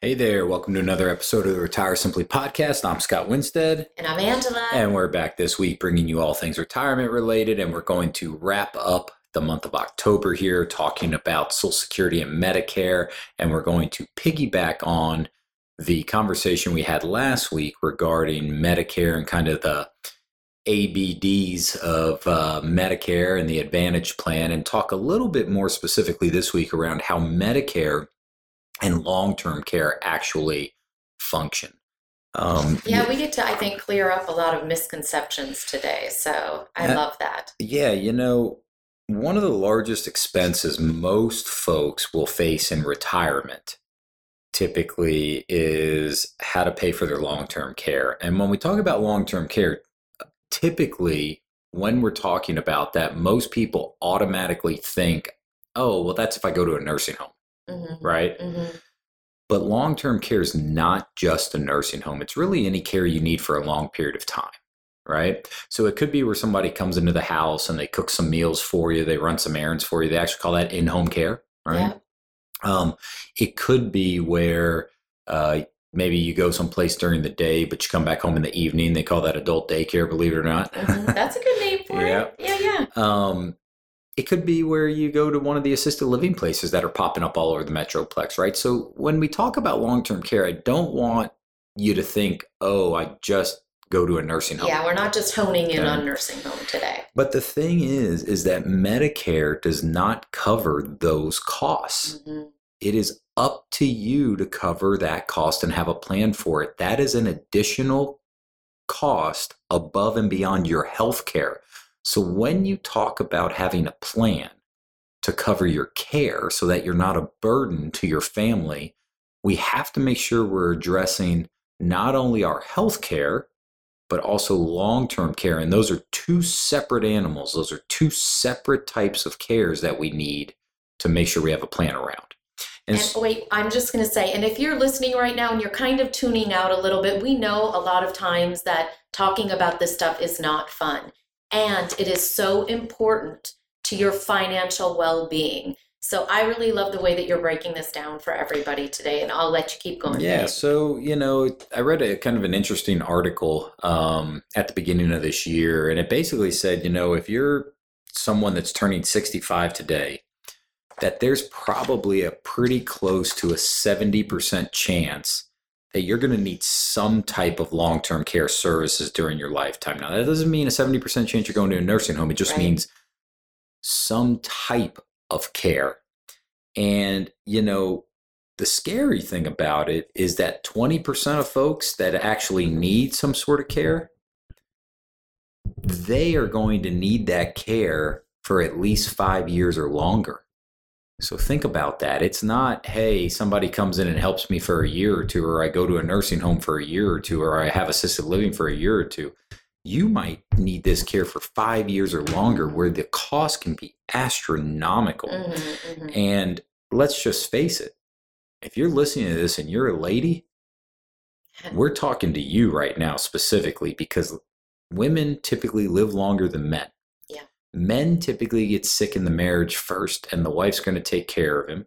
Hey there, welcome to another episode of the Retire Simply podcast. I'm Scott Winstead. And I'm Angela. And we're back this week bringing you all things retirement related. And we're going to wrap up the month of October here talking about Social Security and Medicare. And we're going to piggyback on the conversation we had last week regarding Medicare and kind of the ABDs of uh, Medicare and the Advantage plan, and talk a little bit more specifically this week around how Medicare and long term care actually function. Um, yeah, we get to, I think, clear up a lot of misconceptions today. So I love that. Yeah, you know, one of the largest expenses most folks will face in retirement typically is how to pay for their long term care. And when we talk about long term care, typically when we're talking about that, most people automatically think, oh, well, that's if I go to a nursing home mm-hmm. right? Mm-hmm. But long term care is not just a nursing home, it's really any care you need for a long period of time, right? So it could be where somebody comes into the house and they cook some meals for you, they run some errands for you. They actually call that in home care, right? Yeah. Um, it could be where uh, maybe you go someplace during the day, but you come back home in the evening. They call that adult daycare, believe it or not. Mm-hmm. That's a good name for yeah. it. Yeah, yeah. Um, it could be where you go to one of the assisted living places that are popping up all over the metroplex, right? So when we talk about long-term care, I don't want you to think, "Oh, I just go to a nursing home." Yeah, we're not just honing in okay. on nursing home today. But the thing is is that Medicare does not cover those costs. Mm-hmm. It is up to you to cover that cost and have a plan for it. That is an additional cost above and beyond your health care. So when you talk about having a plan to cover your care so that you're not a burden to your family, we have to make sure we're addressing not only our health care, but also long term care. And those are two separate animals. Those are two separate types of cares that we need to make sure we have a plan around. And, and wait, I'm just going to say, and if you're listening right now and you're kind of tuning out a little bit, we know a lot of times that talking about this stuff is not fun. And it is so important to your financial well being. So I really love the way that you're breaking this down for everybody today, and I'll let you keep going. Yeah. So you know, I read a kind of an interesting article um, at the beginning of this year, and it basically said, you know, if you're someone that's turning 65 today, that there's probably a pretty close to a 70% chance that you're going to need some type of long term care services during your lifetime. Now, that doesn't mean a 70% chance you're going to a nursing home, it just right. means some type of care. And, you know, the scary thing about it is that 20% of folks that actually need some sort of care, they are going to need that care for at least five years or longer. So think about that. It's not, hey, somebody comes in and helps me for a year or two, or I go to a nursing home for a year or two, or I have assisted living for a year or two. You might need this care for five years or longer, where the cost can be astronomical. Mm-hmm, mm-hmm. And let's just face it if you're listening to this and you're a lady, we're talking to you right now specifically because women typically live longer than men men typically get sick in the marriage first, and the wife's going to take care of him.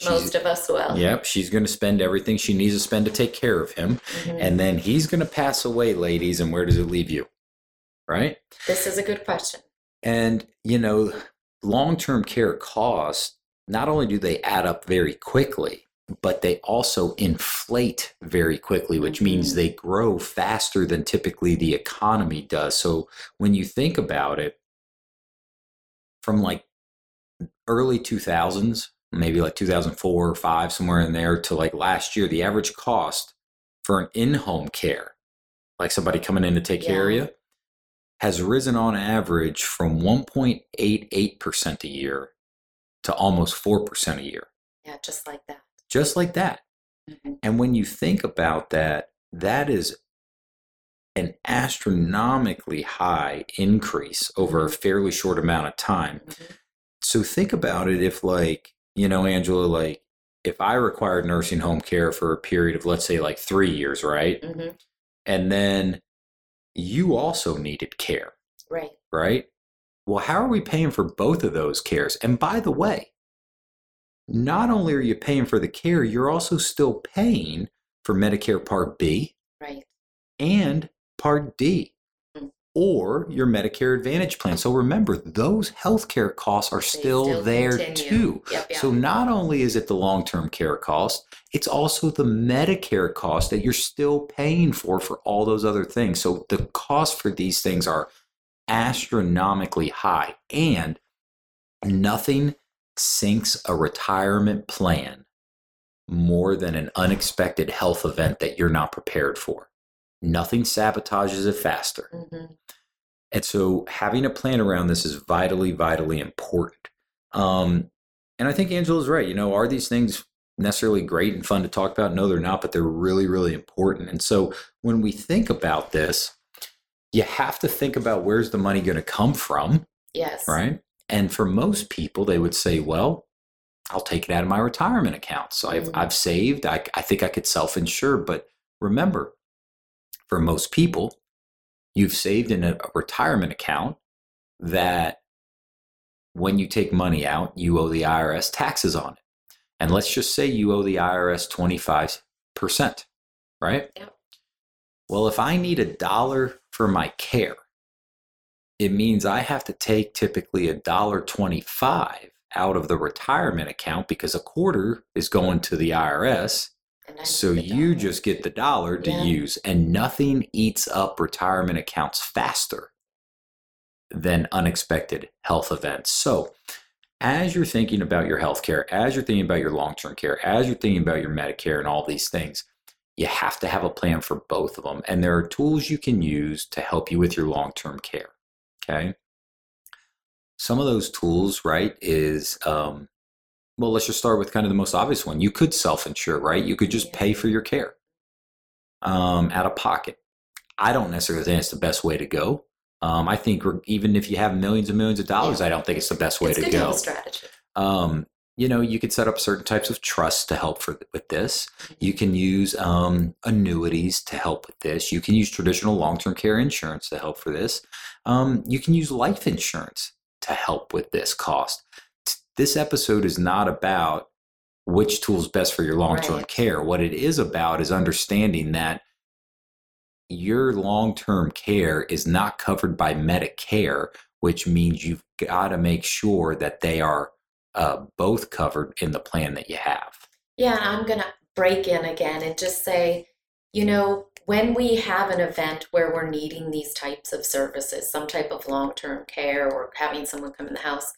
She's, Most of us will. Yep, she's going to spend everything she needs to spend to take care of him, mm-hmm. and then he's going to pass away, ladies. And where does it leave you? Right. This is a good question. And you know, long-term care costs not only do they add up very quickly, but they also inflate very quickly, which mm-hmm. means they grow faster than typically the economy does. So when you think about it, from like early 2000s, maybe like 2004 or 5 somewhere in there to like last year, the average cost for an in-home care, like somebody coming in to take yeah. care of you, has risen on average from 1.88% a year to almost 4% a year. Yeah, just like that. Just like that. Mm-hmm. And when you think about that, that is an astronomically high increase over a fairly short amount of time. Mm-hmm. So think about it if, like, you know, Angela, like, if I required nursing home care for a period of, let's say, like three years, right? Mm-hmm. And then you also needed care. Right. Right. Well, how are we paying for both of those cares? And by the way, not only are you paying for the care, you're also still paying for Medicare Part B Right. and Part D Mhm. or your Medicare Advantage plan. So remember, those healthcare costs are They still, there continue. too. Yep, yep. So not only is it the long-term care cost, it's also the Medicare cost that you're still paying for for all those other things. So the cost for these things are astronomically high and nothing sinks a retirement plan more than an unexpected health event that you're not prepared for. Nothing sabotages it faster. Mhm. And so having a plan around this is vitally, vitally important. Um, and I think Angela's right. You know, are these things necessarily great and fun to talk about? No, they're not, but they're really, really important. And so when we think about this, you have to think about where's the money going to come from, Yes. right? And for most people, they would say, well, I'll take it out of my retirement account. So I've, Mhm. I've saved. I, I think I could self insure. But remember, for most people, you've saved in a, retirement account that when you take money out, you owe the IRS taxes on it. And let's just say you owe the IRS 25%, right? Yep. Well, if I need a dollar for my care, it means I have to take typically a dollar 25 out of the retirement account because a quarter is going to the IRS so you just get the dollar to Yeah. use, and nothing eats up retirement accounts faster than unexpected health events. So, as you're thinking about your health care, as you're thinking about your long term care, as you're thinking about your Medicare and all these things, you have to have a plan for both of them. And there are tools you can use to help you with your long term care. Okay. Some of those tools, right, is um, well, let's just start with kind of the most obvious one. You could self insure, right? You could just pay for your care um, out of pocket. I don't necessarily think it's the best way to go. Um, I think even if you have millions and millions of dollars, Yeah. I don't think it's the best way it's to go. strategy. Um, you know, you could set up certain types of trusts to help for with this. You can use um, annuities to help with this. You can use traditional long-term care insurance to help for this. Um, you can use life insurance to help with this cost. This episode is not about which tool is best for your long-term Right. care. What it is about is understanding that your long-term care is not covered by Medicare, which means you've got to make sure that they are uh, both covered in the plan that you have. Yeah, I'm going to break in again and just say, you know, when we have an event where we're needing these types of services, some type of long term care or having someone come in the house,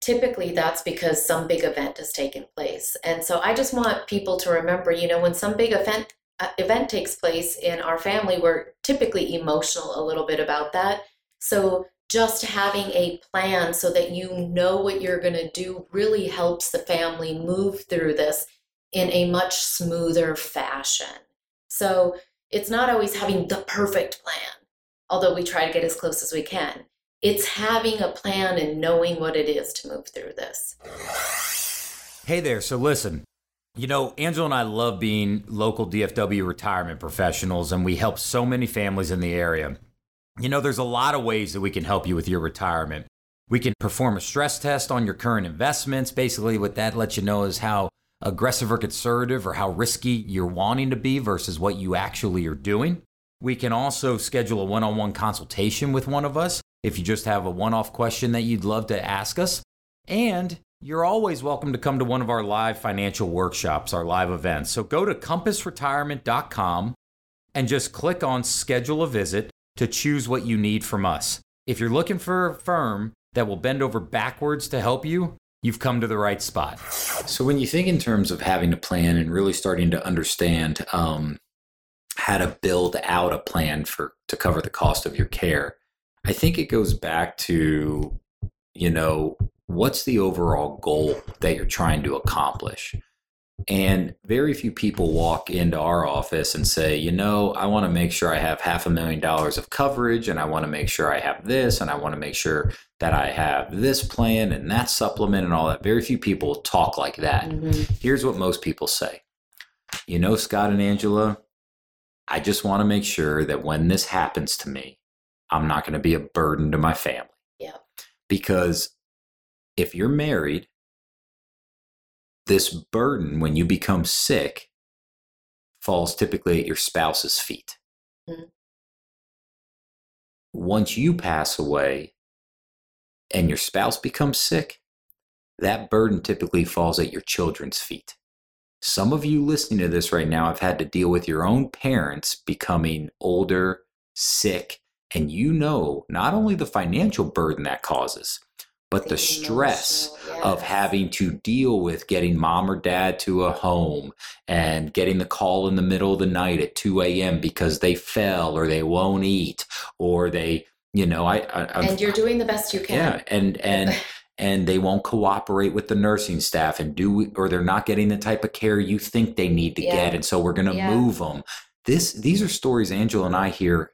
typically that's because some big event has taken place. And so I just want people to remember, you know, when some big event uh, event takes place in our family, we're typically emotional a little bit about that. So just having a plan so that you know what you're going to do really helps the family move through this in a much smoother fashion. So it's not always having the perfect plan, although we try to get as close as we can. It's having a plan and knowing what it is to move through this. Hey there. So listen, you know, Angela and I love being local DFW retirement professionals, and we help so many families in the area. You know, there's a lot of ways that we can help you with your retirement. We can perform a stress test on your current investments. Basically, what that lets you know is how aggressive or conservative or how risky you're wanting to be versus what you actually are doing. We can also schedule a one on one consultation with one of us if you just have a one off question that you'd love to ask us. And you're always welcome to come to one of our live financial workshops, our live events. So go to compassretirement.com and just click on schedule a visit to choose what you need from us. If you're looking for a firm that will bend over backwards to help you, you've come to the right spot. So when you think in terms of having a plan and really starting to understand um, how to build out a plan for to cover the cost of your care, I think it goes back to you know what's the overall goal that you're trying to accomplish. And very few people walk into our office and say, you know, I want to make sure I have half a million dollars of coverage and I want to make sure I have this and I want to make sure that I have this plan and that supplement and all that. Very few people talk like that. Mhm. Here's what most people say You know, Scott and Angela, I just want to make sure that when this happens to me, I'm not going to be a burden to my family. Yeah. Because if you're married this burden, when you become sick, falls typically at your spouse's feet. Mm-hmm. Once you pass away and your spouse becomes sick, that burden typically falls at your children's feet. Some of you listening to this right now have had to deal with your own parents becoming older, sick, and you know not only the financial burden that causes, but the, stress yes. of having to deal with getting mom or dad to a home and getting the call in the middle of the night at 2 a.m. because they fell or they won't eat or they, you know, I, I and you're doing the best you can. Yeah, and and and they won't cooperate with the nursing staff and do or they're not getting the type of care you think they need to yeah. get, and so we're going to yeah. move them. This these are stories Angela and I hear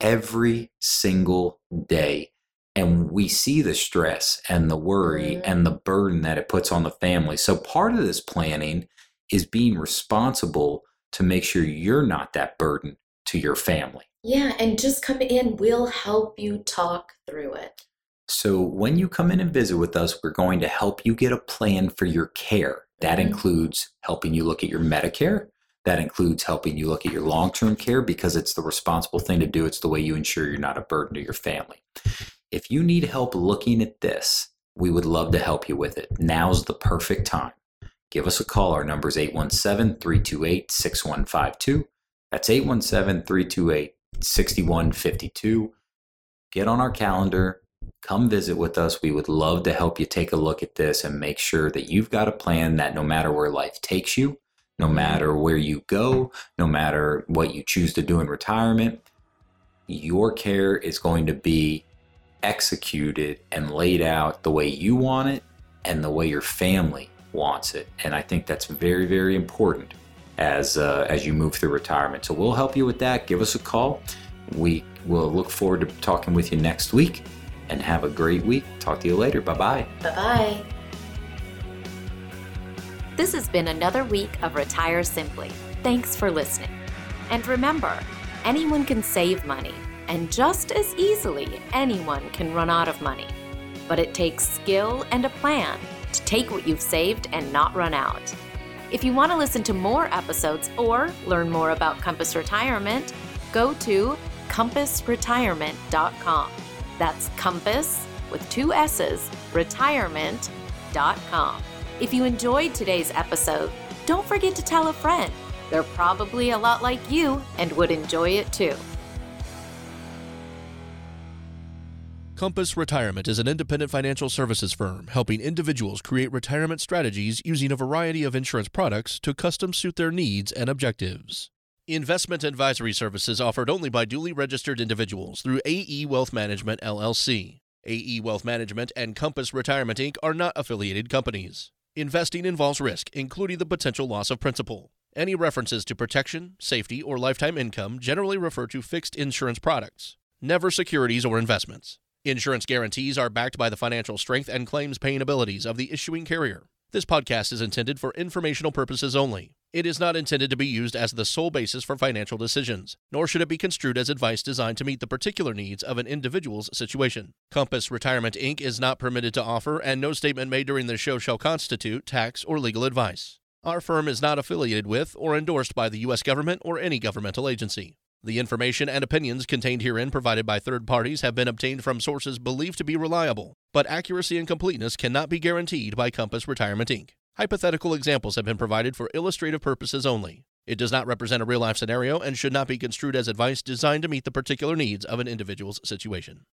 every single day and we see the stress and the worry mm-hmm. and the burden that it puts on the family. So part of this planning is being responsible to make sure you're not that burden to your family. Yeah, and just come in, we'll help you talk through it. So when you come in and visit with us, we're going to help you get a plan for your care. That mm-hmm. includes helping you look at your Medicare. That includes helping you look at your long term care because it's the responsible thing to do. It's the way you ensure you're not a burden to your family. If you need help looking at this, we would love to help you with it. Now's the perfect time. Give us a call. Our number is 817 328 6152. That's 817 328 6152. Get on our calendar. Come visit with us. We would love to help you take a look at this and make sure that you've got a plan that no matter where life takes you, no matter where you go, no matter what you choose to do in retirement, your care is going to be executed and laid out the way you want it and the way your family wants it. And I think that's very, very important as uh, as you move through retirement. So we'll help you with that. Give us a call. We will look forward to talking with you next week. And have a great week. Talk to you later. Bye bye. Bye bye. This has been another week of Retire Simply. Thanks for listening. And remember, anyone can save money and just as easily, anyone can run out of money. But it takes skill and a plan to take what you've saved and not run out. If you want to listen to more episodes or learn more about Compass Retirement, go to compassretirement.com. That's compass with two S's, retirement.com. If you enjoyed today's episode, don't forget to tell a friend. They're probably a lot like you and would enjoy it too. Compass Retirement is an independent financial services firm helping individuals create retirement strategies using a variety of insurance products to custom suit their needs and objectives. Investment advisory services offered only by duly registered individuals through AE Wealth Management LLC. AE Wealth Management and Compass Retirement Inc. are not affiliated companies. Investing involves risk, including the potential loss of principal. Any references to protection, safety, or lifetime income generally refer to fixed insurance products, never securities or investments. Insurance guarantees are backed by the financial strength and claims paying abilities of the issuing carrier. This podcast is intended for informational purposes only. It is not intended to be used as the sole basis for financial decisions, nor should it be construed as advice designed to meet the particular needs of an individual's situation. Compass Retirement Inc. is not permitted to offer, and no statement made during this show shall constitute tax or legal advice. Our firm is not affiliated with or endorsed by the U.S. government or any governmental agency. The information and opinions contained herein provided by third parties have been obtained from sources believed to be reliable, but accuracy and completeness cannot be guaranteed by Compass Retirement Inc. Hypothetical examples have been provided for illustrative purposes only. It does not represent a real life scenario and should not be construed as advice designed to meet the particular needs of an individual's situation.